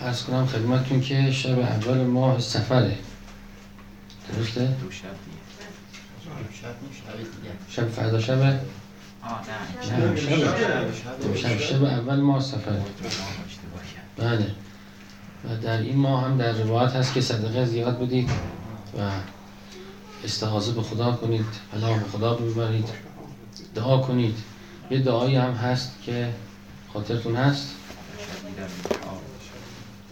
ارز کنم خدمتتون که شب اول ماه سفره. درسته؟ دو شب دیگه. شب فردا شب؟ نه. شب شب. شب. اول ماه سفره. بله. و در این ماه هم در روایت هست که صدقه زیاد بدید و استعاذه به خدا کنید پناه به خدا ببرید دعا کنید. یه دعایی هم هست که خاطرتون هست شبی در بحار. این دعا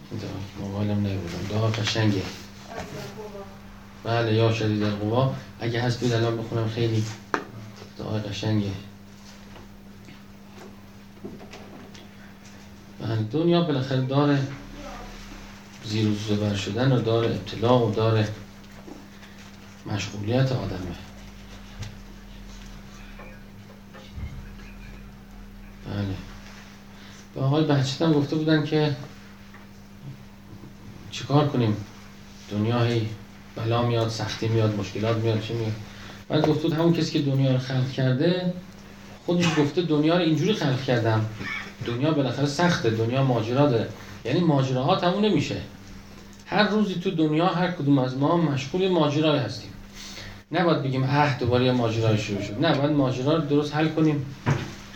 موبایلم نبودم دعا قشنگه. بله یا شدید القوا اگه هست بید الان بخونم خیلی دعای قشنگه. بله دنیا بالاخره داره زیر و زبر شدن و داره ابتلا و داره مشغولیت آدمه. بله. به آقای بهچت هم گفته بودن که چیکار کنیم؟ دنیا هی بلا میاد سختی میاد مشکلات میاد چی میاد؟ بعد گفته بود همون کسی که دنیا رو خلق کرده خودش گفته دنیا رو اینجوری خلق کردم. دنیا بالاخره سخته دنیا ماجرا داره یعنی ماجراها تموم نمیشه. هر روزی تو دنیا هر کدوم از ما مشغول یه ماجرایی هستیم. نباید بگیم اه دوباره یه ماجرای شروع شد. نه باید ماجرا رو درست حل کنیم.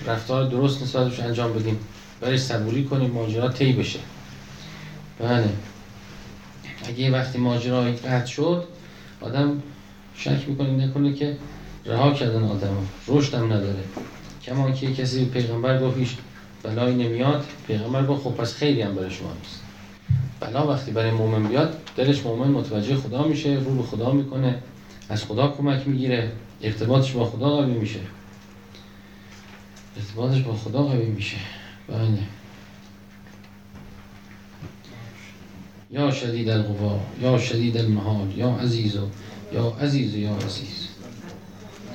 رفتار درست نسبتش انجام بدیم. برای صبوری کنیم ماجرا طی بشه. بله. اگه وقتی ماجرا قطع شد آدم شک می‌کنه نکنه که رها کردن آدم رشد هم نداره. کمان که کسی پیغمبر گفت هیچ بلایی نمیاد پیغمبر گفت خب پس خیلی هم برای شما نیست. بلا وقتی برای مؤمن بیاد دلش مؤمن متوجه خدا میشه رو به خدا می‌کنه از خدا کمک می‌گیره ارتباطش با خدا قوی میشه. ارتباطش با خدا قوی میشه. بله. یا شدید القوا یا شدید المحال یا عزیز یا عزیز یا عزیز.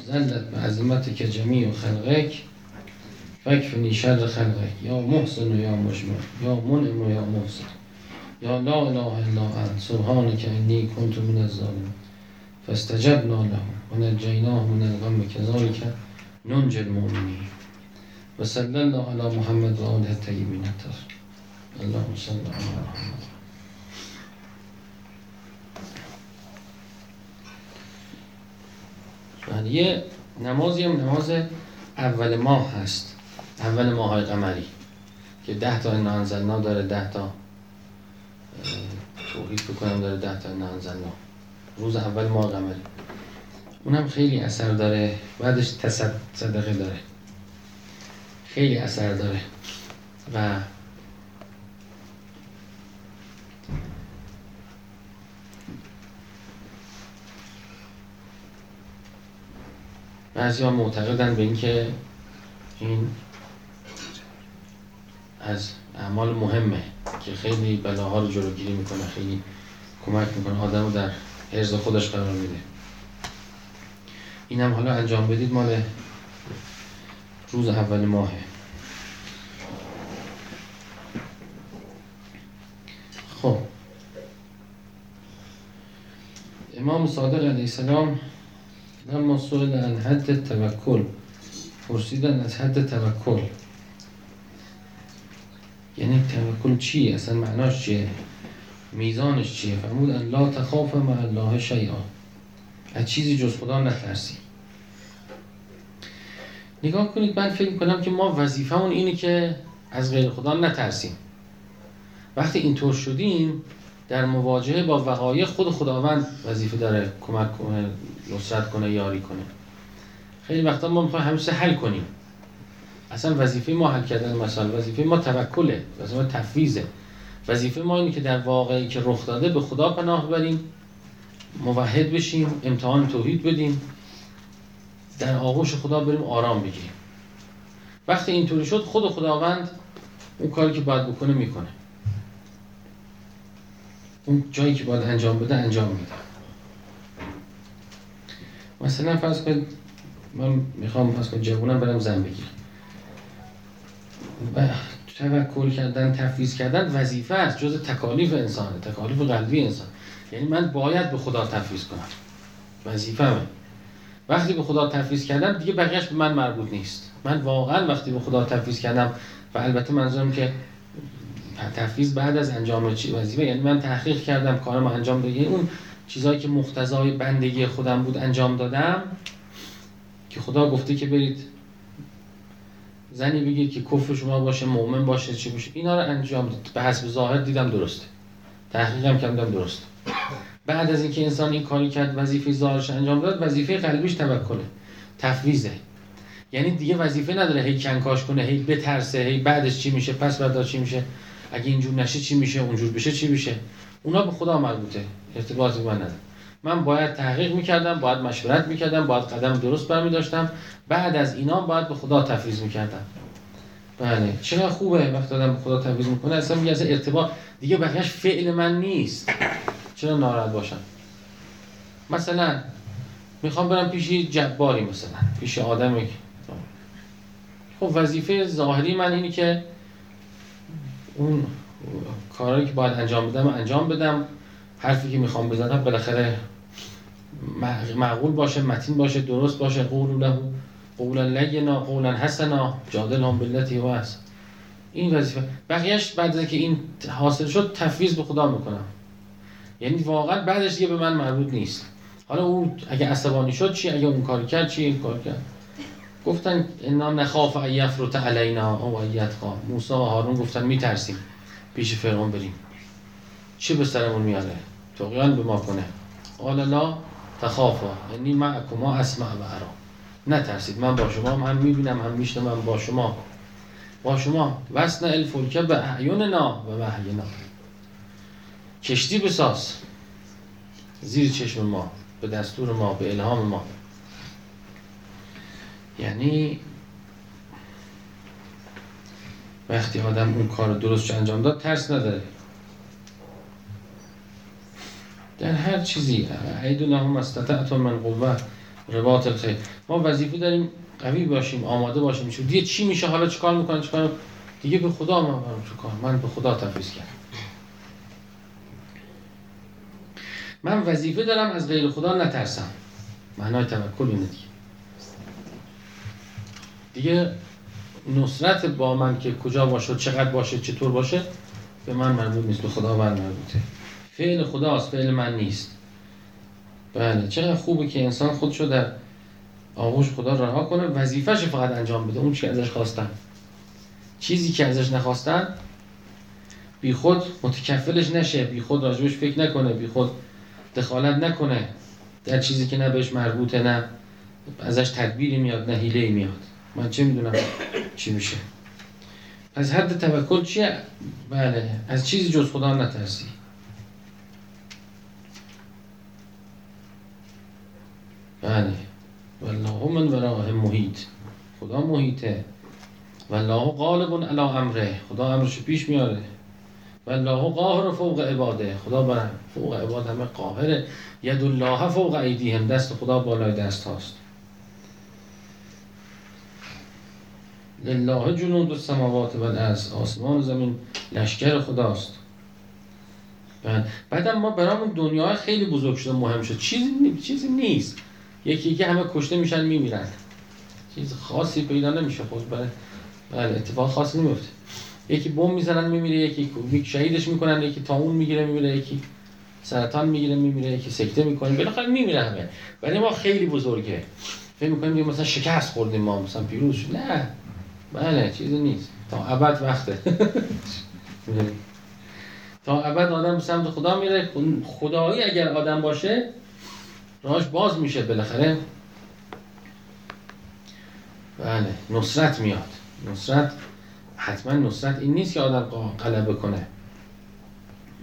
زلت به عظمت که جمیع خلقک فکفنی شر خلقک. یا محسن و یا مجمع یا منعم و یا محسن. یا لا اله الا انت سبحانك انی کنت من الظالمین. فاستجبنا له و نجیناه من الغم كذلك ننجي المؤمنین. و صلی الله علی محمد و آله الطیبین الطاهرین اللهم صل علی محمد. بله یه نمازی هم نماز اول ماه هست. اول ماه های قمری. که ده تا نانزلنا داره ده تا توحید بکنم داره ده تا نانزلنا روز اول ماه قمری. اونم خیلی اثر داره. بعدش تصد صدقه داره. خیلی اثر داره. و بعضی معتقدن به اینکه این از اعمال مهمه که خیلی بلاها رو جلوگیری می‌کنه خیلی کمک می‌کنه آدم رو در حرز خودش قرار میده. اینم حالا انجام بدید مال روز اول ماهه. خب. امام صادق علیه السلام لما سئل عن حد توکل پرسیدن از حد توکل. یعنی توکل چیه؟ اصلا معناش چیه؟ میزانش چیه؟ فرمود ان لا تخاف مع الله شیئا. از چیزی جز خدا نترسی. نگاه کنید من فکر کنم که ما وظیفمون اینه که از غیر خدا نترسیم. وقتی اینطور شدیم در مواجهه با وقایع خود خداوند وظیفه داره کمک کنه نصرت کنه یاری کنه. خیلی وقتا ما می‌خوایم همیشه حل کنیم. اصلا وظیفه ما حل کردن مثلا وظیفه ما توکله وظیفه ما تفویضه. وظیفه ما اینه که در واقعی که رخ داده به خدا پناه ببریم موحد بشیم امتحان توحید بدیم در آغوش خدا بریم آرام بگیریم. وقتی اینطوری شد خود خداوند اون کاری که باید بکنه می‌کنه. اون جایی که باید انجام بده انجام میده مثلا فرض کنید من می‌خوام فرض کنید جوونم برم زن بگیرم. و توکل کردن تفویض کردن وظیفه است جز تکالیف انسانه تکالیف قلبی انسان. یعنی من باید به خدا تفویض کنم. وظیفه‌مه. وقتی به خدا تفویض کردم دیگه بقیهش به من مربوط نیست. من واقعا وقتی به خدا تفویض کردم و البته منظورم که تفویض بعد از انجام وظیفه. یعنی من تحقیق کردم کارم انجام دادم اون چیزهایی که مقتضای بندگی خودم بود انجام دادم که خدا گفته که برید زنی بگید که کفر شما باشه مؤمن باشه چی باشه. اینا رو انجام داد. به حسب ظاهر دیدم درسته. تحقیقم کردم درست. بعد از اینکه انسان این کاری کرد وظیفه ظاهرش انجام داد وظیفه قلبیش توکله. تفویضه. یعنی دیگه وظیفه نداره هی کنکاش کنه هی بترسه هی بعدش چی میشه پس بعدا چی میشه. اگه اینجور نشه چی میشه؟ اونجور بشه چی میشه؟ اونا به خدا مربوطه ارتباطی من نداره من باید تحقیق می‌کردم باید مشورت می‌کردم باید قدم درست برمی داشتم. بعد از اینا باید به خدا تفویض می‌کردم. بله. چقدر خوبه وقتی آدم به خدا تفویض می‌کنه. اصلا میگه اصلا ارتباط. دیگه بقیهش فعل من نیست. چرا ناراحت باشم؟ مثلا می‌خوام برم پیش جباری مثلا. پیش آدمی خب وظیفه ظاهری من اینه که اون کاری که باید انجام بدم انجام بدم. حرفی که می‌خوام بزنم بالاخره معقول باشه متین باشه درست باشه. قول له قولا لینا قولا حسنا جادل هم بلتی و هست این وظیفه. بقیهش بعد از که این حاصل شد تفویض به خدا می‌کنم. یعنی واقعا بعدش دیگه به من مربوط نیست. حالا اون اگه عصبانی شد چی؟ اگه اون کار کرد چی؟ این کار کرد. گفتن انا نخاف ان یفرط علینا او ایتقا موسی و هارون گفتن میترسیم پیش فرعون بریم. چی به سرمون میاره طغیان به ما کنه. قال لا تخافا انی معکما اسمع و ارا. نترسید من با شما هم می‌بینم هم میشنم با شما. با شما. وسن الفلکه به اعیوننا و وحینا کشتی بساز زیر چشم ما به دستور ما به الهام ما. یعنی وقتی آدم اون کار درست انجام داد ترس نداره. در هر چیزی عید لهم استطعتم من قوه رباط الخیر. ما وظیفه داریم قوی باشیم آماده باشیم. دیگه چی میشه؟ حالا چیکار می‌کنن؟ چیکار دیگه به خدا من برم چیکار من به خدا تفویض کردم. من وظیفه دارم از غیر خدا نترسم. معنای توکل اینه دیگه نصرت با من که کجا باشه چقدر باشه چطور باشه به من مربوط نیست. به خدا بر مربوطه فعل خداست فعل من نیست. بله چقدر خوبه که انسان خودشو در آغوش خدا رها کنه. وظیفهش فقط انجام بده. اون چی ازش خواستن. چیزی که ازش نخواستن بی خود متکفلش نشه. بی خود راجبش فکر نکنه. بی خود دخالت نکنه. در چیزی که نه بهش مربوطه نه ازش تدبیری میاد نه حیله میاد. من چه می‌دونم چی میشه. از حد توکل چیه؟ بله از چیزی جز خدا نترسی. بله. والله من وراه محیط. خدا محیطه. والله غالب علی امره. خدا امرش پیش میاره. والله قاهر فوق عباده. خدا بر فوق عباد همه قاهره. ید الله فوق ایدیهم. دست خدا بالای دست هاست لله جنود السماوات و الارض آسمان و زمین لشکر خداست. بعدم ما برامون دنیا خیلی بزرگ شده مهم شد چیزی چیزی نیست. یکی یکی همه کشته میشن میمیرن. چیز خاصی پیدا نمیشه. خود برای بله اتفاق خاصی نمیفته یکی بم می‌زنن میمیره. یکی شهیدش می‌کنن. یکی تاون می‌گیره میمیره. یکی سرطان می‌گیره میمیره. یکی سکته می‌کنه. بالاخره میمیره همه. ولی ما خیلی بزرگه. فکر می‌کنیم مثلا شکست خوردیم ما مثلا پیروز شد. نه. بله چیزی نیست. تا ابد وقته. تا ابد آدم سمت خدا میره. خدایی اگر آدم باشه راهش باز میشه بالاخره. بله نصرت میاد. نصرت حتما نصرت این نیست که آدم غلبه کنه.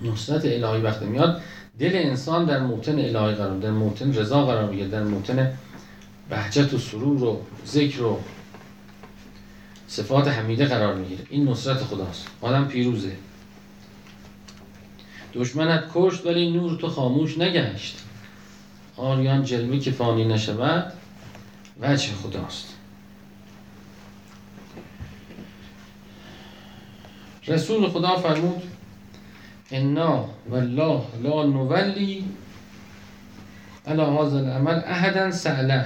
نصرت الهی وقتی میاد دل انسان در موتن الهی قرار در موتن رضا قرار می‌گیره در موتن بهجت و سرور و ذکر و صفات حمیده قرار می‌گیره. این نصرت خداست. آدم پیروزه. دشمنت کشت ولی نور تو خاموش نگشت. آریان جلوی که فانی نشود وجه خداست. رسول خدا فرمود انا والله لا نولی علی هذا العمل احدا سعله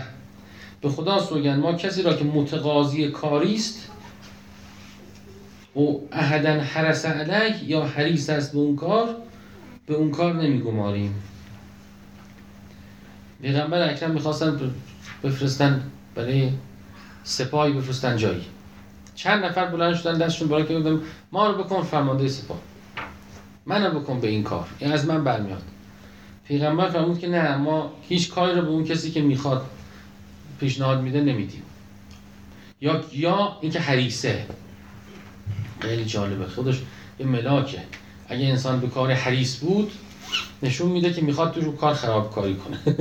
به خدا سوگن ما کسی را که متقاضی کاری است او احدن حرس علیه یا حریص است به اون کار به اون کار نمیگماریم. پیغمبر اکرم می‌خواستن بفرستن برای سپاهی بفرستن جایی. چند نفر بلند شدن دستشون بالا که بودم ما رو بکن فرمانده سپاه. منو بکن به این کار. این از من برمیاد. پیغمبر فرمود که نه ما هیچ کاری رو به اون کسی که می‌خواد پیشنهاد میده نمیدیم. یا یا اینکه حریسه خیلی جالبه. خودش یه ملاکه. اگه انسان به کار حریص بود نشون میده که می‌خواد تو رو کار خراب کاری کنه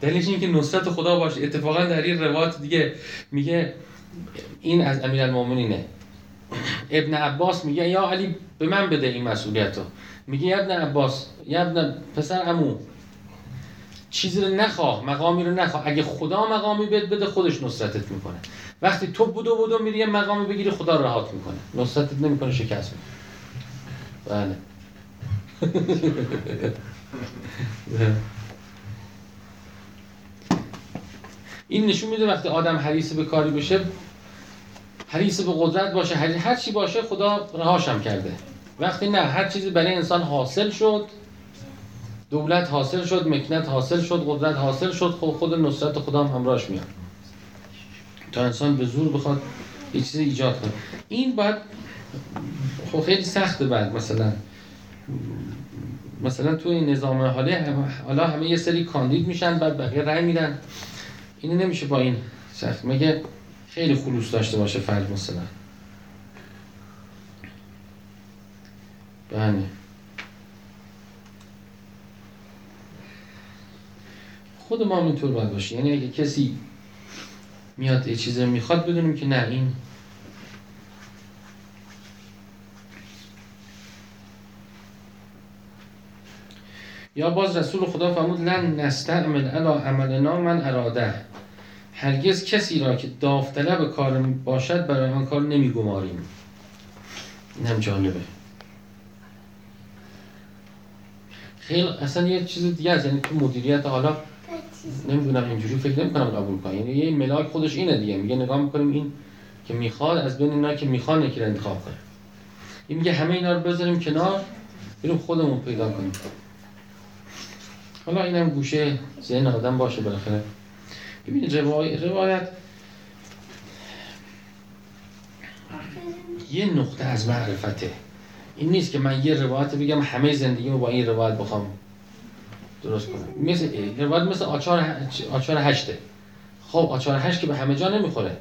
دلیلش اینه که نصرت خدا باشه اتفاقا در این روایت دیگه میگه این از امیرالمومنینه ابن عباس میگه یا علی به من بده این مسئولیت رو میگه یا ابن عباس یا ابن پسر امو چیزی رو نخواه مقامی رو نخواه. اگه خدا مقامی بد بده خودش نصرتت می‌کنه. وقتی تو بودو بودو میری یه مقامی بگیری خدا رهات می‌کنه. نصرتت نمی‌کنه شکست. می‌کنه بله. این نشون میده وقتی آدم حریص به کاری بشه حریص به قدرت باشه هر چی باشه خدا رهاشم کرده. وقتی نه هر چیزی برای انسان حاصل شد دولت حاصل شد مکنت حاصل شد قدرت حاصل شد خود خود نصرت خدا هم همراهش میاد. تا انسان به زور بخواد یه چیزی ایجاد کنه. این باید خب خیلی سخته بعد مثلا. مثلا تو این نظام حالی حالا همه یه سری کاندید میشن بعد بقیه رأی میدن. اینو نمیشه با این سخت. مگه خیلی خلوص داشته باشه فرد مثلا؟ بله. خود ما اینطور باید باشه. یعنی اگه کسی میاد یه چیزی می‌خواد بدونیم که نه این. یا باز رسول خدا فرمود لن نستعمل علا عملنا من اراده. هرگز کسی را که داوطلب کار باشد برای آن کار نمیگماریم. این هم خیلی اصلا یه چیز دیگه است یعنی تو مدیریت حالا نمی‌دونم اینجوری فکر نمی‌کنم قبول کنم. یعنی یه ملاک خودش اینه دیگه. میگه نگاه می‌کنیم این که می‌خواد از بین اینا که می‌خوان یکی انتخاب کنه. این میگه همه اینا رو بذاریم کنار بریم خودمون پیدا کنیم. حالا اینم گوشه ذهن آدم باشه بالاخره. ببینید روایت روایت یه نقطه از معرفته. این نیست که من یه روایت بگم همه زندگیمو با این روایت بخوام درست کنم. مثل روایت مثل آچار آچار هشته. خب آچار هشت که به همه جا نمی‌خوره.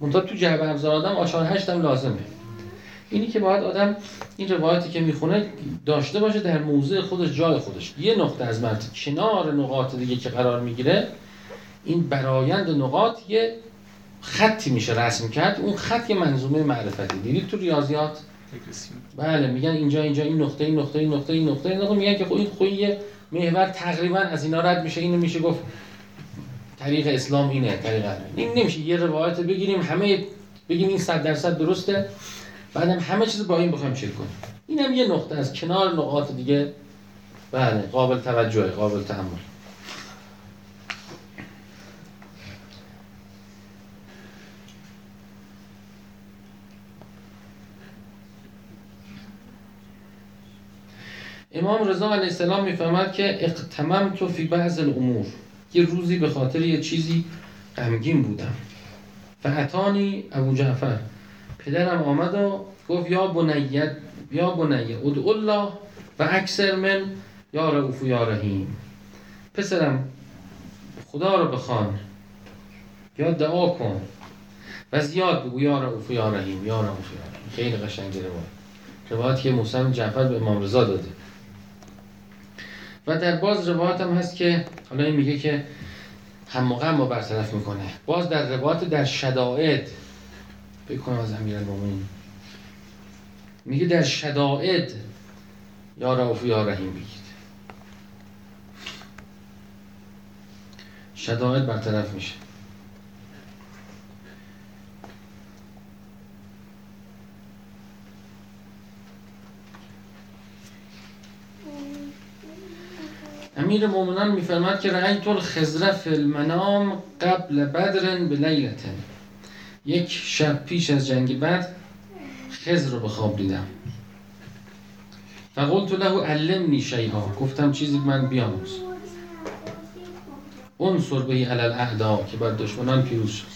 منتها تو جعبه ابزار آدم آچار هشت هم لازمه. اینی که باید آدم این روایتی که می‌خونه داشته باشه در موضع خودش جای خودش. یه نقطه از مرد کنار نقاط دیگه که قرار می‌گیره این برایند نقاط یه خطی میشه رسم کرد. اون خط یه منظومه معرفتی. دیدید تو ریاضیات؟ بله میگن اینجا اینجا این نقطه این نقطه این نقطه این نقطه. این نقطه میگن که خب این خوی یه محور تقریبا از اینا رد میشه. اینو میشه گفت طریق اسلام اینه طریق این نمیشه. یه روایت بگیریم همه بگیم این 100 درصد درسته. بعدم همه چیز با این بخوایم چک کنیم. اینم یه نقطه از کنار نقاط دیگه. بله قابل توجه قابل تحمل. امام رضا علیه السلام می‌فهمد که اقتمم تو فی بعض الامور. یه روزی به خاطر یه چیزی غمگین بودم. فعتانی ابو جعفر. پدرم آمد و گفت یا بنیت یا بنیه ادعو الله و اکثر من یا رعوف یا رحیم. پسرم خدا رو بخوان یا دعا کن و زیاد بگو یا رعوف یا رحیم یا رعوف یا رحیم. خیلی قشنگ روایت روایت که موسی جعفر به امام رضا داده. و در باز روایت هم هست که حالا این میگه که هم غم رو برطرف می‌کنه. باز در روایت در شدائد بکنم از امیر المومنین. میگه در شدائد یا رعوف یا رحیم بگید. شدائد برطرف میشه. امیر مومنان میفرماد که رأیت الخزر فی المنام قبل بدر به لیلتن یک شب پیش از جنگ بعد خزر رو به خواب دیدم. فقلت له علمنی شیئا. گفتم چیزی من بیاموز. انصر بهی علی الاعدا که بر دشمنان پیروز شد.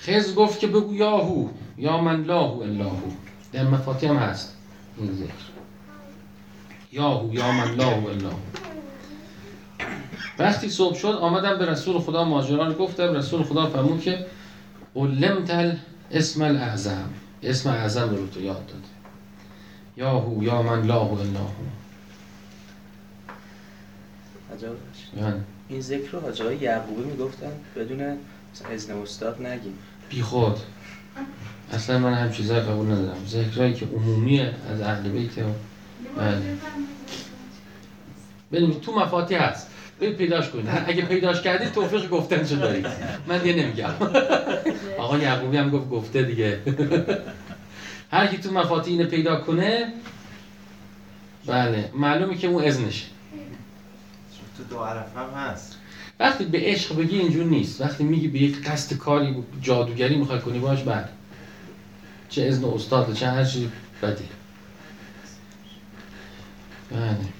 خز گفت که بگو یاهو. یا من لاهو الاهو در مفاتی هست. این ذکر یاهو یا من لاهو الاهو وقتی صبح شد آمدم به رسول خدا ماجرا رو گفتم رسول خدا فرمود که علمت اسم الاعظم. اسم اعظم رو تو یاد داد یاهو یا من لاهو الاهو عجب. یعنی؟ این ذکر رو حاجه های یعقوبی می‌گفتن بدون اذن استاد نگیم. بی خود. اصلا من هم چیزای قبول ندارم. ذکرهایی که عمومیه از اهل بیت و بله. بریم تو مفاتی هست. برید پیداش کنید اگه پیداش کردید توفیق گفتن چه دارید من دیگه نمیگم. آقا یعقوبی هم گفت گفته دیگه. هر کی تو مفاتی اینو پیدا کنه بله معلومه که اون اذنشه. تو دو عرفه هم هست. وقتی به عشق بگی اینجور نیست. وقتی میگی به یک قصد کاری جادوگری می‌خوای کنی باش بعد چه اذن استاد چه هر چیزی بده بله.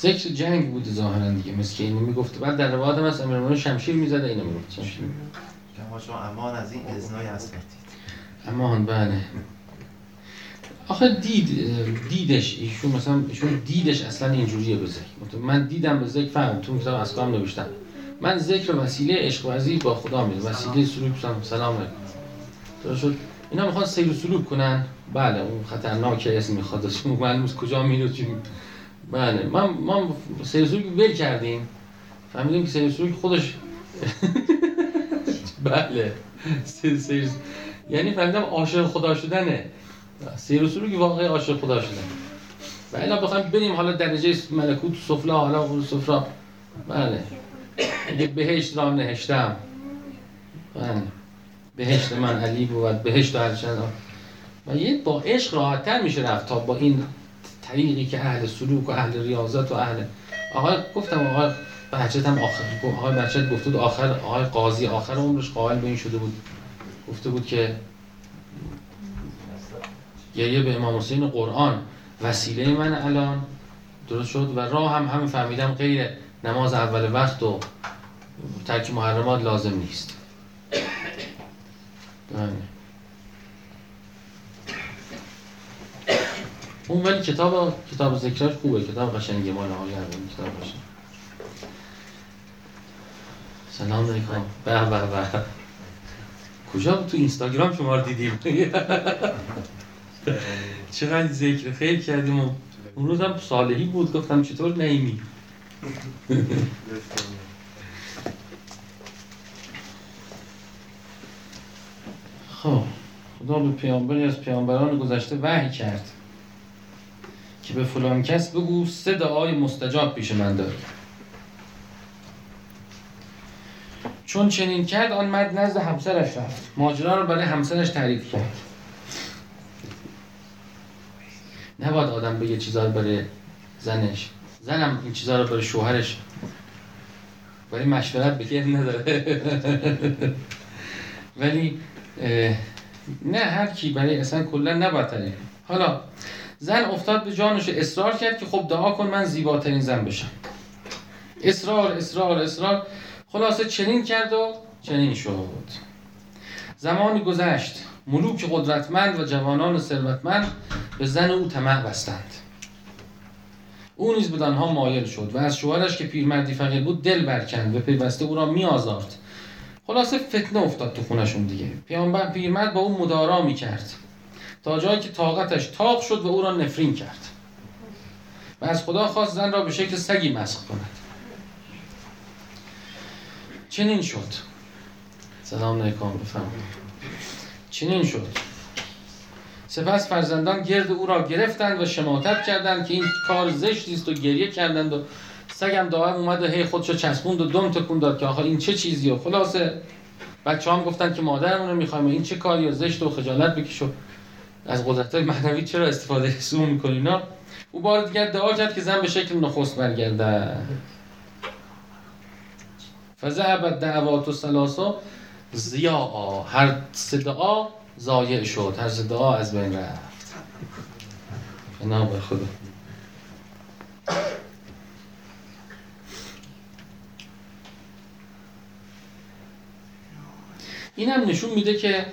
ذکر جنگ بود ظاهرا دیگه. مثل که اینو می‌گفت بعد در روایت هم هست امیرالمومنین شمشیر می‌زده اینو می‌گفت شمشیر. که شما امان از این اذنای اسمتید امان بله. آخه دید دیدش ایشون مثلا ایشون دیدش اصلا اینجوریه به ذکر. من دیدم به ذکر فهم تو کتاب اسکام نوشتم. من ذکر وسیله عشق ورزی با خدا میده وسیله سلوک سلام. سلام علیکم. شد؟ اینا می‌خوان سیر و سلوک کنن؟ بله اون خطرناکه اسم می‌خواد. معلوم کجا میره چی بله ما ما سیر و سلوک ول کردیم. فهمیدیم که سیر و سلوک خودش بله. سیر سیر یعنی فهمیدم عاشق خدا شدنه. سیر و سلوک واقعی عاشق خدا شدن. و الا بخوایم بریم حالا درجه ملکوت سفلا حالا سفرا بله. اگه بهشت را نهشتم. بله. بهشت من علی بود بهشت هر چند و یه با عشق راحتتر میشه رفت تا با این طریقی که اهل سلوک و اهل ریاضت و اهل آقای گفتم آقای بهجت هم آخر آقای بهجت گفته بود آخر آقای قاضی آخر عمرش قائل به این شده بود. گفته بود که گریه به امام حسین قرآن. وسیله من الان درست شد؟ و راه هم همین فهمیدم غیر نماز اول وقت و ترک محرمات لازم نیست. اون ولی کتاب کتاب ذکرش خوبه. کتاب قشنگی مال آقای عربانی کتاب باشه. سلام علیکم. به به به. کجا تو اینستاگرام شما رو دیدیم. چقدر ذکر. خیر کردیم و اون روز هم صالحی بود. گفتم چطور نیمی؟ خب. خدا به پیامبری از پیامبران گذشته وحی کرد. که به فلان کس بگو سه دعای مستجاب پیش من داره. چون چنین کرد آن مرد نزد همسرش رفت. ماجرا رو برای همسرش تعریف کرد. نباید آدم بگه چیزا رو برای زنش زنم این چیزا رو برای شوهرش برای مشورت بگه نداره. ولی نه هر کی برای اصلا کلا نباید حالا زن افتاد به جانش اصرار کرد که خب دعا کن من زیباترین زن بشم. اصرار اصرار اصرار. خلاصه چنین کرد و چنین شد زمانی گذشت. ملوک قدرتمند و جوانان ثروتمند به زن او طمع بستند. او نیز به آنها مایل شد و از شوهرش که پیرمردی فقیر بود دل برکند و پیوسته او را میآزارد خلاصه فتنه افتاد تو خونشون دیگه. پیامبر پیرمرد با او مدارا می‌کرد. تا جایی که طاقتش تاق شد و او را نفرین کرد. و از خدا خواست زن را به شکل سگی مسخ کند. چنین شد. سلام علیکم بفرمایید. چنین شد. سپس فرزندان گرد او را گرفتند و شماتت کردند که این کار زشتی است و گریه کردند و سگم دائم اومد و هی خودشو چسبوند و دم تکون داد که آخه این چه چیزیه؟ خلاصه. بچه هم گفتن که مادرمون رو می‌خوایم این چه کاری زشت و خجالت بکش و از قدرت های معنوی چرا استفاده سو می‌کنی اینا؟ او بار دیگر دعا کرد که زن به شکل نخست برگرده فذهبت دعوات و سلاسا زیاء هر صدا ضایع شد. هر صدا از بین رفت. فنا به خدا. این هم نشون میده که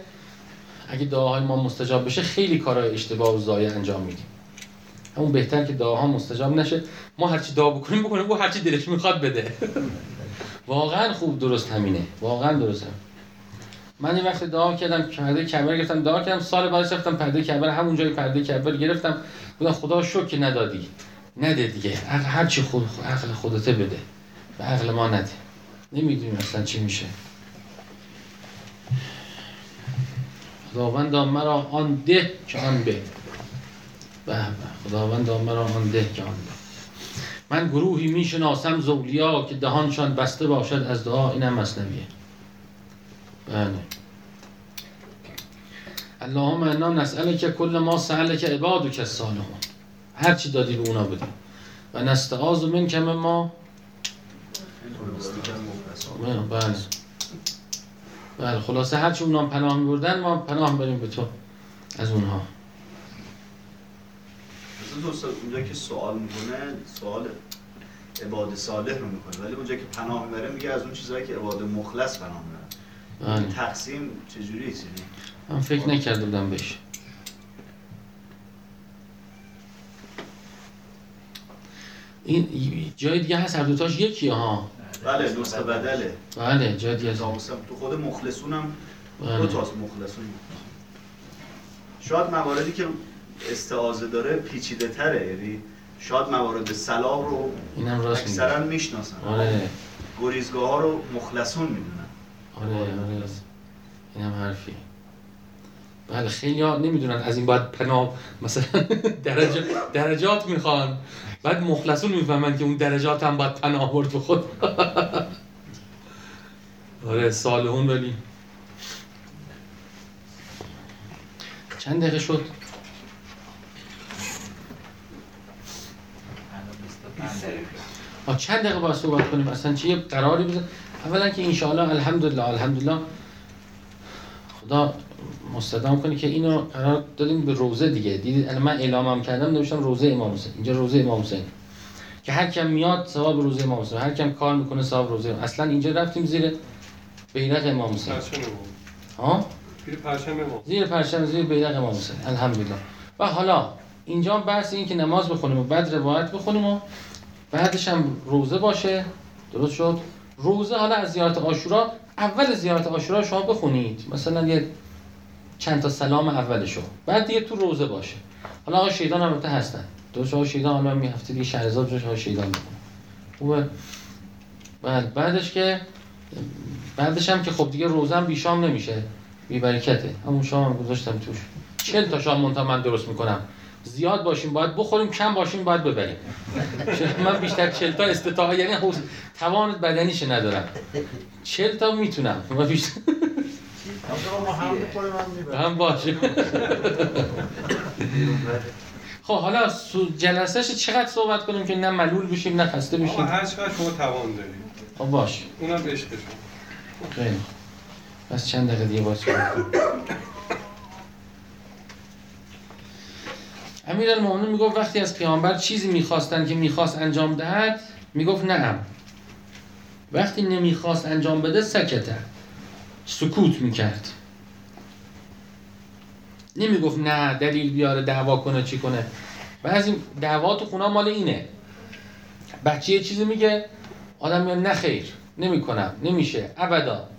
اگه دعاهای ما مستجاب بشه خیلی کارهای اشتباه و ضایع انجام میدیم. همون بهتر که دعاها مستجاب نشه. ما هرچی دعا بکنیم بکنیم. او هرچی دلش می‌خواد بده. واقعا خوب درست همینه. واقعا درست هم. من یه وقت دعا کردم پرده کعبه گرفتم دعا کردم. سال بعدش رفتم پرده کعبه همون جای پرده کعبه گرفتم. بودم خدا شکر که ندادی. نده دیگه. عقل هر چی خود عقل خودته بده. و عقل ما نده. نمی‌دونیم اصلا چی میشه. خداوند مرا آن ده که آن به. به به خداوند مرا آن ده که آن به. من گروهی می‌شناسم زولیا که دهانشان بسته باشد از دعا اینم مصنویه. بله. اللهم انا نسأل که کل ما سأل که عبادو که صالحون هر چی دادی به اونا بده و نستعاذ من کم ما بله. بله خلاصه هر چی اونا پناه میبردن ما پناه بریم به تو از اونها. دوست اونجا که سوال می‌کنه سوال عباد صالح رو می‌کنه ولی اونجا که پناه می‌بره میگه از اون چیزهایی که عباد مخلص پناه می‌بره بله. تقسیم چجوری است یعنی؟ من فکر نکرده بودم بهش. این جای دیگه هست هر دوتاش یکی ها. بله نسخه بدله. بله هست ناموسم تو خود مخلصون هم دو بله. تاست مخلصون. شاید مواردی که استعاذه داره پیچیده تره یعنی شاید موارد سلام رو اینم اکثرا می‌شناسن. آره. گریزگاه ها رو مخلصون می‌دونن. آره آره. این هم حرفی. بله خیلی ها نمی‌دونن. از این باید پناه مثلا درجه درجات می‌خوان. بعد مخلصون می‌فهمن که اون درجات هم باید پناه برد به خود. آره صالحون ولی. چند دقیقه شد؟ آه چند دقیقه باید صحبت کنیم؟ اصلا چه یه قراری بزن؟ اولا که انشاءالله الحمدلله الحمدلله. خدا مستدام کنه که اینو قرار دادیم به روزه دیگه. دیدید الان من اعلامم کردم نوشتم روزه امام حسین. اینجا روزه امام حسین. که هر کم میاد ثواب روزه امام حسین. هر کم کار می‌کنه ثواب روزه امام. اصلا اینجا رفتیم زیر بیرق امام حسین. ها؟ زیر پرچم امام. زیر پرچم زیر بیرق امام حسین. الحمدلله. و حالا اینجا بحث این که نماز بخونیم و بعد روایت بخونیم و بعدش هم روزه باشه. درست شد؟ روزه حالا از زیارت آشورا اول زیارت آشورا شما بخونید. مثلا یه چند تا سلام اولشو. بعد دیگه تو روزه باشه. حالا آقا شیطان هم البته هستن. شد؟ آقا شیطان حالا می هفته دیگه شهرزاد جاش آقا شیطان می‌کنه خوبه؟ بعد بعدش که بعدش هم که خب دیگه روزه هم بیشام نمیشه. بی برکته. همون شام هم گذاشتم توش. چل تا شام منتها من درست می‌کنم. زیاد باشیم باید بخوریم کم باشیم باید ببریم. من بیشتر چل تا استطاعت یعنی توان بدنیش ندارم. چل تا می‌تونم. بیشتر هم هم. هم باشه خب حالا سو جلسهش چقدر صحبت کنیم که نه ملول بشیم نه خسته بشیم؟ هر چقدر شما توان دارید. خب باش. اونم عشقشون خیلی. خوب. پس چند دقیقه دیگه باز امیر المؤمنین می‌گفت وقتی از پیامبر چیزی می‌خواستن که می‌خواست انجام دهد می‌گفت نعم وقتی نمی‌خواست انجام بده سکته. سکوت می‌کرد. نمی‌گفت نه دلیل بیاره دعوا کنه چی کنه. بعضی دعوا تو خونه مال اینه. بچه یه چیزی میگه آدم میگه نه خیر نمی‌کنم نمیشه ابدا.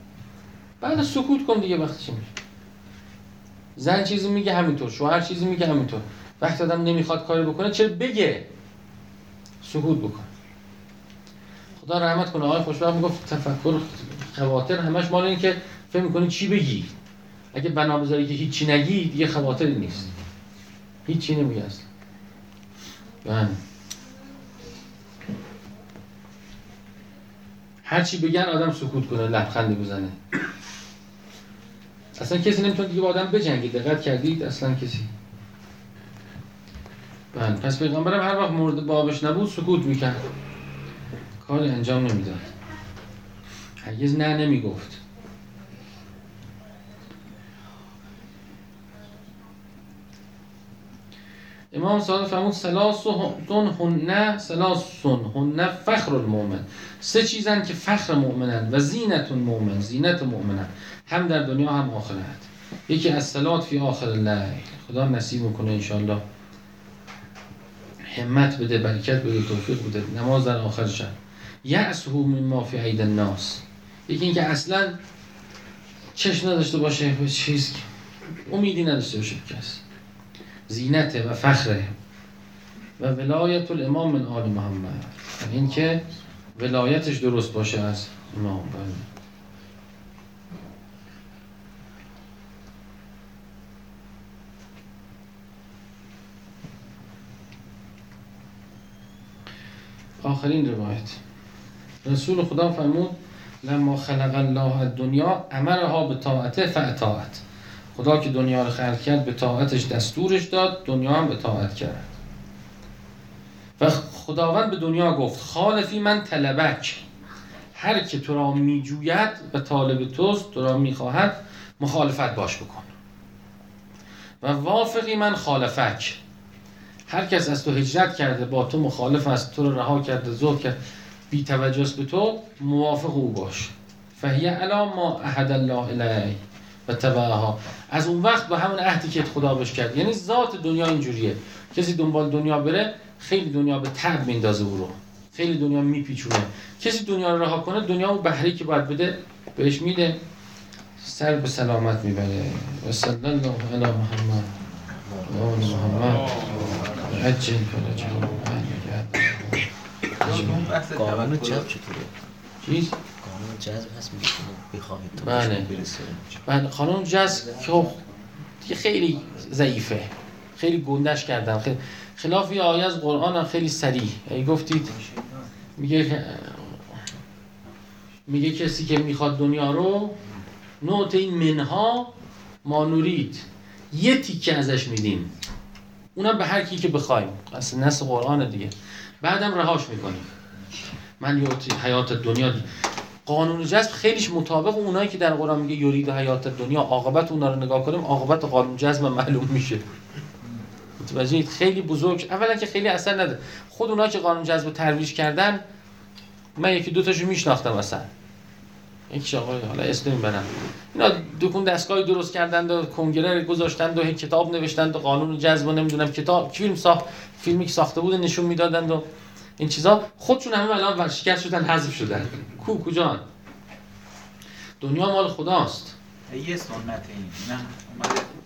بعد سکوت کن دیگه وقتی میشه؟ زن چیزی میگه همینطور شوهر چیزی میگه همینطور. وقتی آدم نمی‌خواد کاری بکنه چرا بگه سکوت بکن. خدا رحمت کنه آقای خوشبخت می‌گفت تفکر خواطر همش مال این که فکر می‌کنی چی بگی؟ اگه بنا بذاری که هیچی نگی دیگه خواطری نیست. هیچی نمیگه اصلا. بله. هر چی بگن آدم سکوت کنه لبخند بزنه. اصلا کسی نمی‌تونه دیگه با آدم بجنگه. دقت کردید؟ اصلا کسی. بله. پس پیغمبرم هر وقت مورد بابش نبود سکوت می‌کرد. کاری انجام نمی‌داد. هرگز نه نمی‌گفت. امام صادق فرمود سلاسون هن سلاسون هن فخر المؤمن. سه چیزن که فخر مؤمنن و زینت المؤمن زینت مؤمنن. هم در دنیا هم آخرت. یکی از سلات فی آخر الله خدا نصیب می‌کنه انشالله همت بده برکت بده توفیق بده. نماز در آخر شب. یعصه من ما فی عید الناس. یکی اینکه اصلا چشم نداشته باشه چیز امیدی نداشته باشه به کس. زینته و فخره. و ولایت الامام من آل محمد. یعنی اینکه ولایتش درست باشه از امام. بله. آخرین روایت. رسول خدا فرمود لما خلق الله الدنیا امرها به طاعته فاطاعت. خدا که دنیا رو خلق کرد به طاعتش دستورش داد دنیا هم به طاعت کرد. و خداوند به دنیا گفت خالفی من طلبک. هر که تو را میجوید و طالب توست تو را می‌خواهد مخالفت باش بکن. و وافقی من خالفک. هر کس از تو هجرت کرده با تو مخالف است تو رو رها کرده زود کرد بی توجه به تو موافق او باش. فهیه علا ما احد الله الیه. و تبعها. از اون وقت به همون عهدی که خدا بهش کرد. یعنی ذات دنیا اینجوریه. کسی دنبال دنیا بره خیلی دنیا به تب میندازه او رو. خیلی دنیا میپیچونه. کسی دنیا رو رها کنه دنیا اون بهری که باید بده بهش میده. سر به سلامت می‌بره. و صلی الله علی محمد. و آل محمد. عجل فرجهم قانون چطوره؟ چیز؟ قانون جذب هست بخواهید بله. بله خانم جذب که خب خیلی ضعیفه. خیلی گندش کردن خیلی خلاف یه آیه از قرآن هم خیلی سریع ای گفتید میگه میگه کسی که می‌خواد دنیا رو نوت این منها ما نورید. یه تیکه ازش میدیم. اونم به هر کی که بخوایم. اصلا نص قرآن دیگه. بعدم رهاش می‌کنیم. من یوتی حیات دنیا. قانون جذب خیلیش مطابق اونایی که در قرآن میگه یورید حیات دنیا عاقبت اونا رو نگاه کنیم عاقبت قانون جذب معلوم میشه. متوجهید خیلی بزرگ اولا که خیلی اثر نده خود اونا که قانون جذب رو ترویج کردن من یکی دو تاشو میشناختم اصلا. یکی آقای حالا اسم نمی‌برم. اینا دکون دستگاهی درست کردند و کنگره گذاشتند و کتاب نوشتند و قانون جذب و نمی‌دونم کتاب فیلم ساخت فیلمی که ساخته بود نشون می‌دادند و این چیزا خودشون همه الان ورشکست شدن حذف شدن. کو کجان دنیا مال خداست. یه سنت این نه.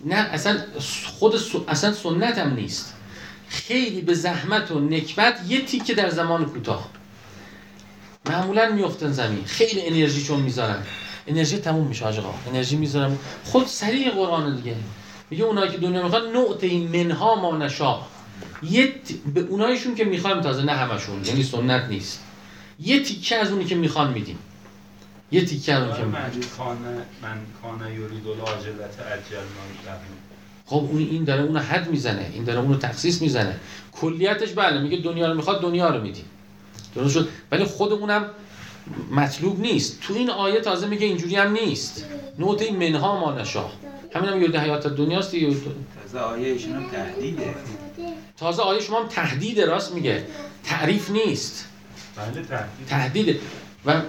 نه اصلا خود س- اصلا سنت هم نیست. خیلی به زحمت و نکبت یه تیکه در زمان کوتاه. معمولا میفتن زمین. خیلی انرژی چون می‌ذارن. انرژی تموم میشه آقا. انرژی می‌ذارن. خود سریع قرآن دیگه. میگه اونایی که دنیا می‌خوان نوت این منها ما نشا یه ت- به اونایشون که می‌خوایم تازه نه همشون یعنی سنت نیست. یه تیکه از اونی که می‌خوان میدیم. یه تیکه از اون که می‌خوان. من یورید العاجلت اجل خب اون این داره اونو حد می‌زنه. این داره اونو تخصیص می‌زنه. کلیتش بله میگه دنیا رو می‌خواد دنیا رو میدیم. درست شد؟ ولی خود اونم مطلوب نیست. تو این آیه تازه میگه اینجوری هم نیست. نوت این منها ما نشا همین هم یورد حیات دنیاست دیگه. تازه آیه ایشون هم تهدیده. تازه آیه شما هم تهدید راست میگه. تعریف نیست. بله تهدید. و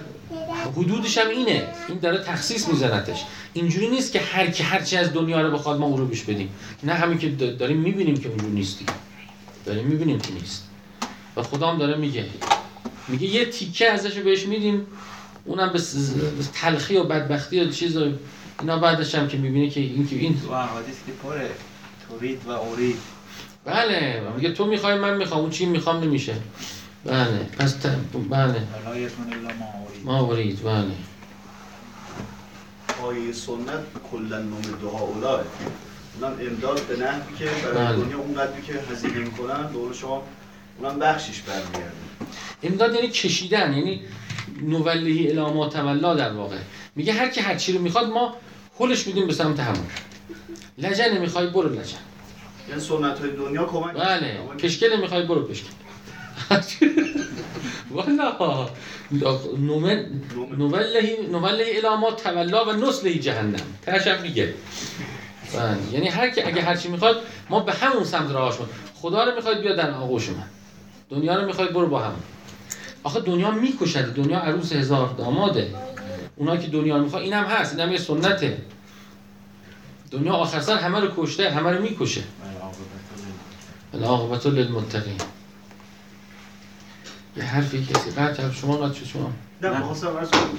حدودش هم اینه. این داره تخصیص میزنتش. اینجوری نیست که هر کی هر چی از دنیا رو بخواد ما او رو بیش بدیم. نه همین که دا- داریم می‌بینیم که اونجور نیستی. داریم می‌بینیم که نیست. و خدا هم داره میگه. میگه یه تیکه ازش رو بهش میدیم. اونم به تلخی و بدبختی و چیز و اینا بعدش هم که می‌بینه که این که این تو احادیث که پره. تورید و اورید. بله میگه تو می‌خوای من می‌خوام. اون چی می‌خوام نمیشه. بله پس ت... بله. ما برید بله. آیه سنت کلا نوم دعا اولاه اونم امداد به نحوی که برای بله. دنیا اونقدری که هزینه می‌کنن قول شما اونم بخشش برمیگرده امداد یعنی کشیدن یعنی نوله الی ما تولا در واقع. میگه هر کی هر چی رو می‌خواد ما هلش میدیم به سمت همون. لجن می‌خوای برو لجن. یعنی سنت های دنیا کمک بله. پشکل می‌خوای برو پشکل. والا. نومن نولهی نولهی الی ما تولا و نسلهی جهنم. ترشم میگه. بله. یعنی هر کی اگه هر چی می‌خواد ما به همون سمت راهش ما خدا رو می‌خواد بیا در آغوش من. دنیا رو می‌خواد برو با هم. آخه دنیا می‌کشد. دنیا عروس هزار داماده. اونا که دنیا رو می‌خواد اینم هست. اینم یه سنته. دنیا آخر سر همه رو کشته همه رو می‌کشه. العاقبت للمتقین یه حرفی کسی. قطع کرد شما قطع شما؟ نه می‌خواستم عرض کنم.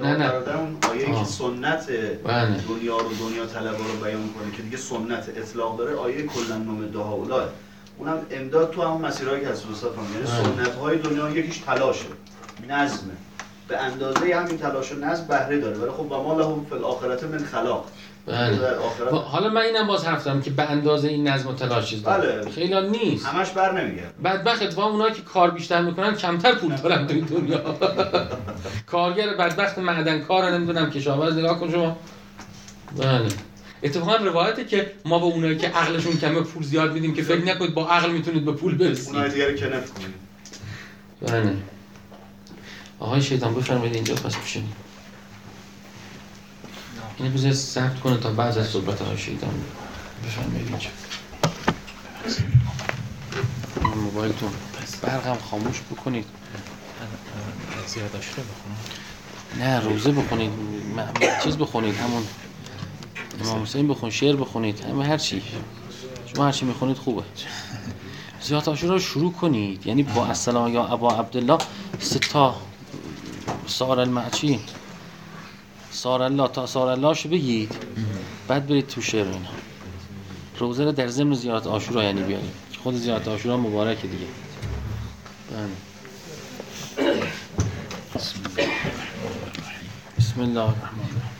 نه، نه. برادر اون آیه. که سنت بله. دنیا رو دنیا طلبا رو بیان کنه که دیگه سنت اطلاق داره آیه کلا نوم دهاولا اونم امداد تو همون مسیرهایی که از دوستا فهم یعنی بله. سنت های دنیا یکیش تلاشه نظمه. به اندازه همین تلاش و نظم بهره داره. ولی خب و ما لهم فی الاخرت من خلاق. بله. و آخرت. حالا من اینم باز حرف دارم که به اندازه این نظم و تلاش چیز. بله. خیلی نیست. همش بر نمیگرد. بدبخت اتفاقا اونایی که کار بیشتر می‌کنن کمتر پول دارن تو این دنیا. کارگر بدبخت معدن کار نمی‌دونم کشاورز نگاه کن شما. بله. اتفاقا روایته که ما به اونایی که عقلشون کمه پول زیاد میدیم که فکر نکنید با عقل می‌تونید به پول برسید. دیگه رو کنف کنید بله. آقای شیطان بفرمایید اینجا پس بشینید. اینو بذار ثبت کنه تا بعد از صحبت آقای شیطان بفرمایید اینجا موبایلتون. برقم خاموش بکنید. زیادش رو بخونم. نه روزه بخونید. چیز بخونید همون امام حسین بخون شعر بخونید همه هر چی. شما هر چی می‌خونید خوبه. زیاد عاشورا رو شروع کنید. یعنی با السلام یا ابا عبدالله سه تا سار المعچی سار الله تا سار الله شو بگید. بعد برید تو شعر و اینا روزه رو در ضمن زیارت عاشورا یعنی بیارید. خود زیارت عاشورا مبارکه دیگه. بله. بسم الله الرحمن الرحیم.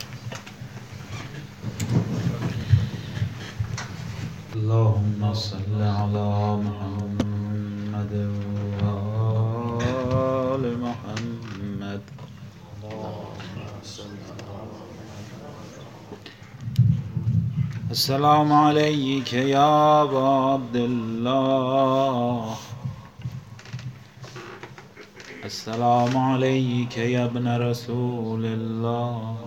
اللهم صل على محمد وآل السلام عليك يا أبا عبد الله. السلام عليك يا ابن رسول الله.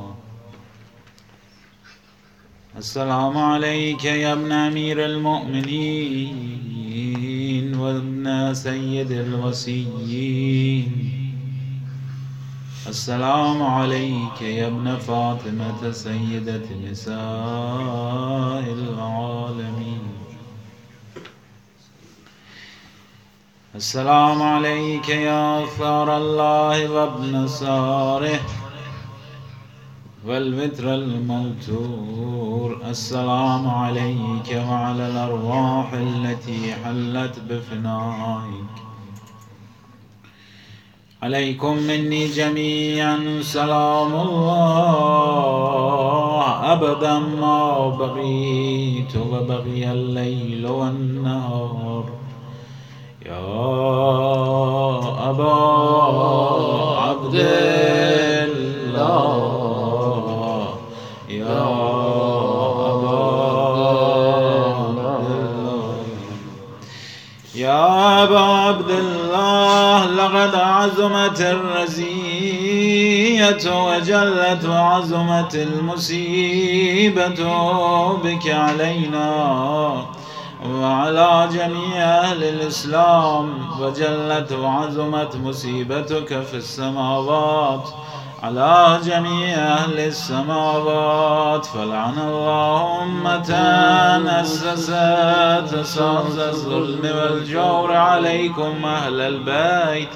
السلام عليك يا ابن أمير المؤمنين وابن سيد الوصيين السلام عليك يا ابن فاطمة سيدة نساء العالمين. السلام عليك يا ثار الله وابن ساره والوتر الموتور. السلام عليك وعلى الأرواح التي حلت بفنائك. عليكم مني جميعا سلام الله. أبدا ما بقيت وبقي الليل والنهار. يا أبا عبد لقد عزمت الرزية وجلت وعزمت المصيبة بك علينا وعلى جميع أهل الإسلام وجلت وعزمت مصيبتك في السماوات. على جميع أهل السماوات. فلعن الله أمة أسست أساس الظلم والجور عليكم أهل البيت.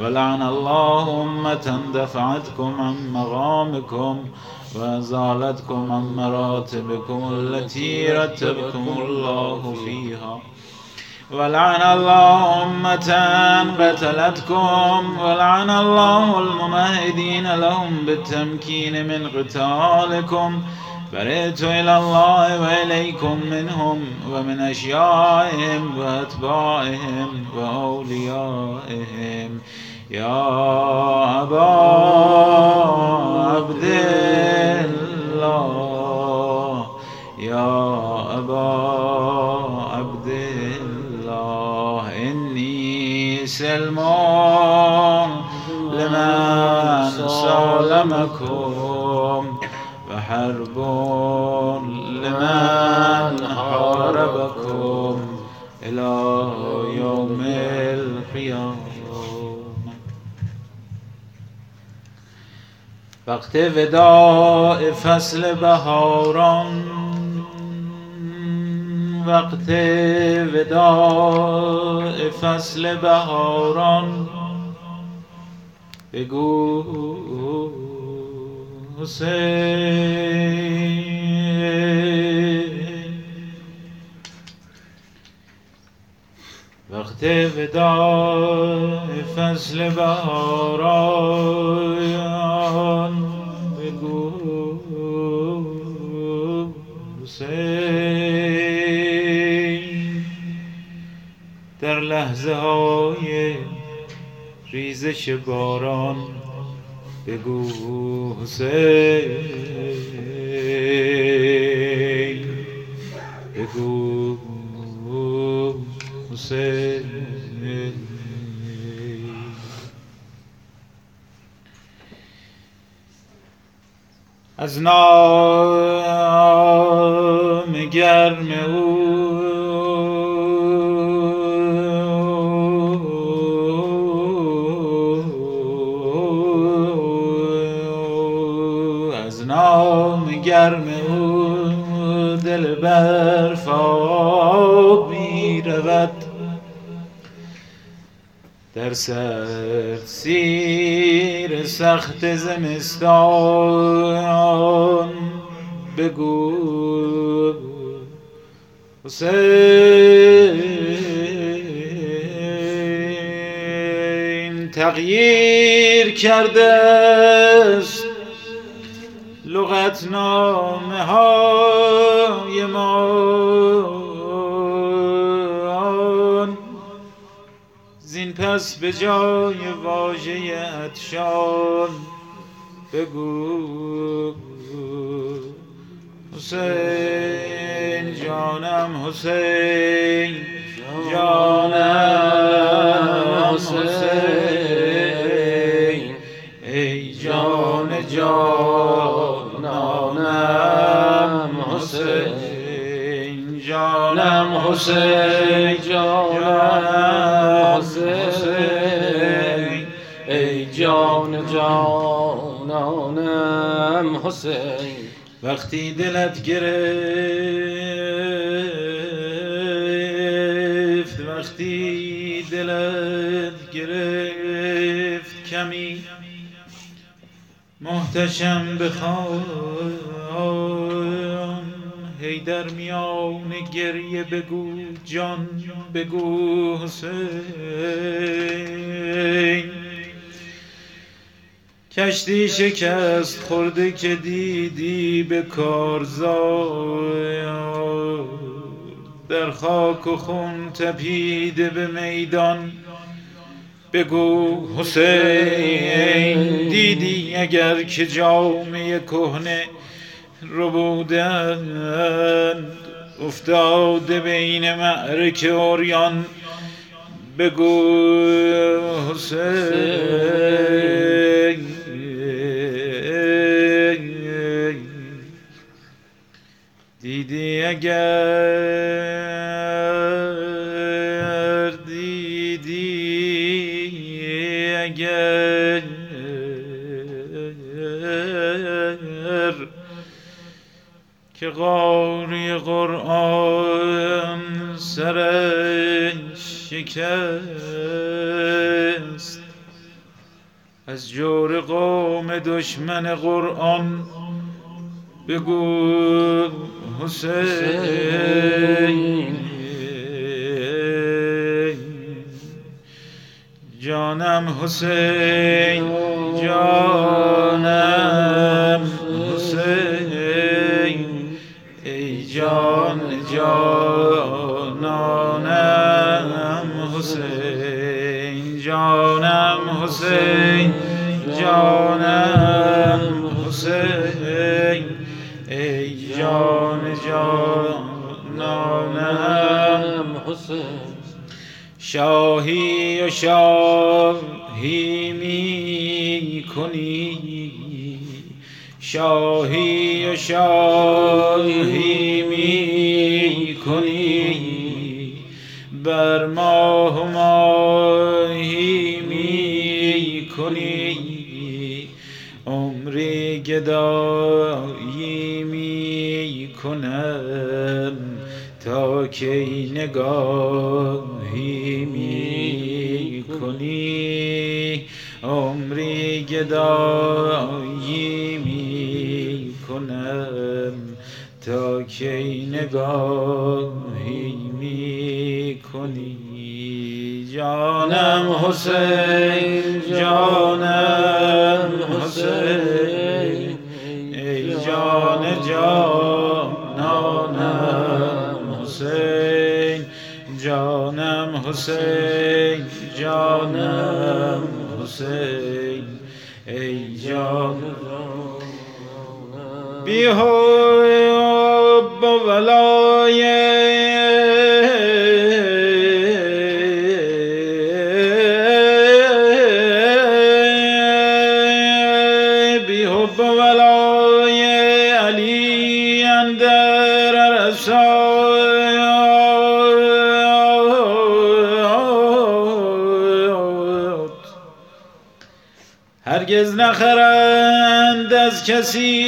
ولعن الله أمة دفعتكم عن مغامكم وأزالتكم عن مراتبكم التي رتبكم الله فيها. ولعن الله أمة قتلتكم ولعن الله الممهدين لهم بالتمكين من قتالكم. برئت إلى الله وإليكم منهم ومن أشيائهم وأتباعهم وأوليائهم. يا أبا عبد الله يا أبا عبد الله إني سلم لمن سالمكم وحرب لمن حاربكم. وقت وداع فصل بهاران وقت وداع فصل بهاران. بگو حسین. وقت وداع فصل بهاران. لحظه های ریزش باران بگو حسین. بگو حسین. از نام دل برفا می رود. در سرد سیر سخت زمستان بگو. حسین تغییر کرده است. لغت نامه های ما زین پس به جای واژه اتشان بگو. حسین جانم حسین جانم حسین. ای جان جانانم جانم حسین جانم حسین. ای جان جانانم حسین. وقتی دلت گرفت وقتی دلت گرفت کمی محتشم بخوان هی در میان گریه بگو جان بگو حسین. کشتی شکست خورده که دیدی به کارزار در خاک و خون تپیده به میدان. بگو حسین دیدی اگر که جامعه کهنه رو بودند افتاده بین معرک اوریان بگو حسین دیدی اگر که قاری قرآن سرش شکست. از جور قوم دشمن قرآن بگو حسین. جانم حسین جانم شاهی و شاهی می کنی شاهی و شاهی می کنی بر ماه و ماهی می کنی عمری گدایی می کنم تا کی نگاهی گدایی می کنم تا کی نگاهی می کنی جانم حسین جانم حسین ای جان جانانم حسین جانم حسین جانم حسین. بی حب و بی حب و ولای علی اندر هرگز نخرند از کسی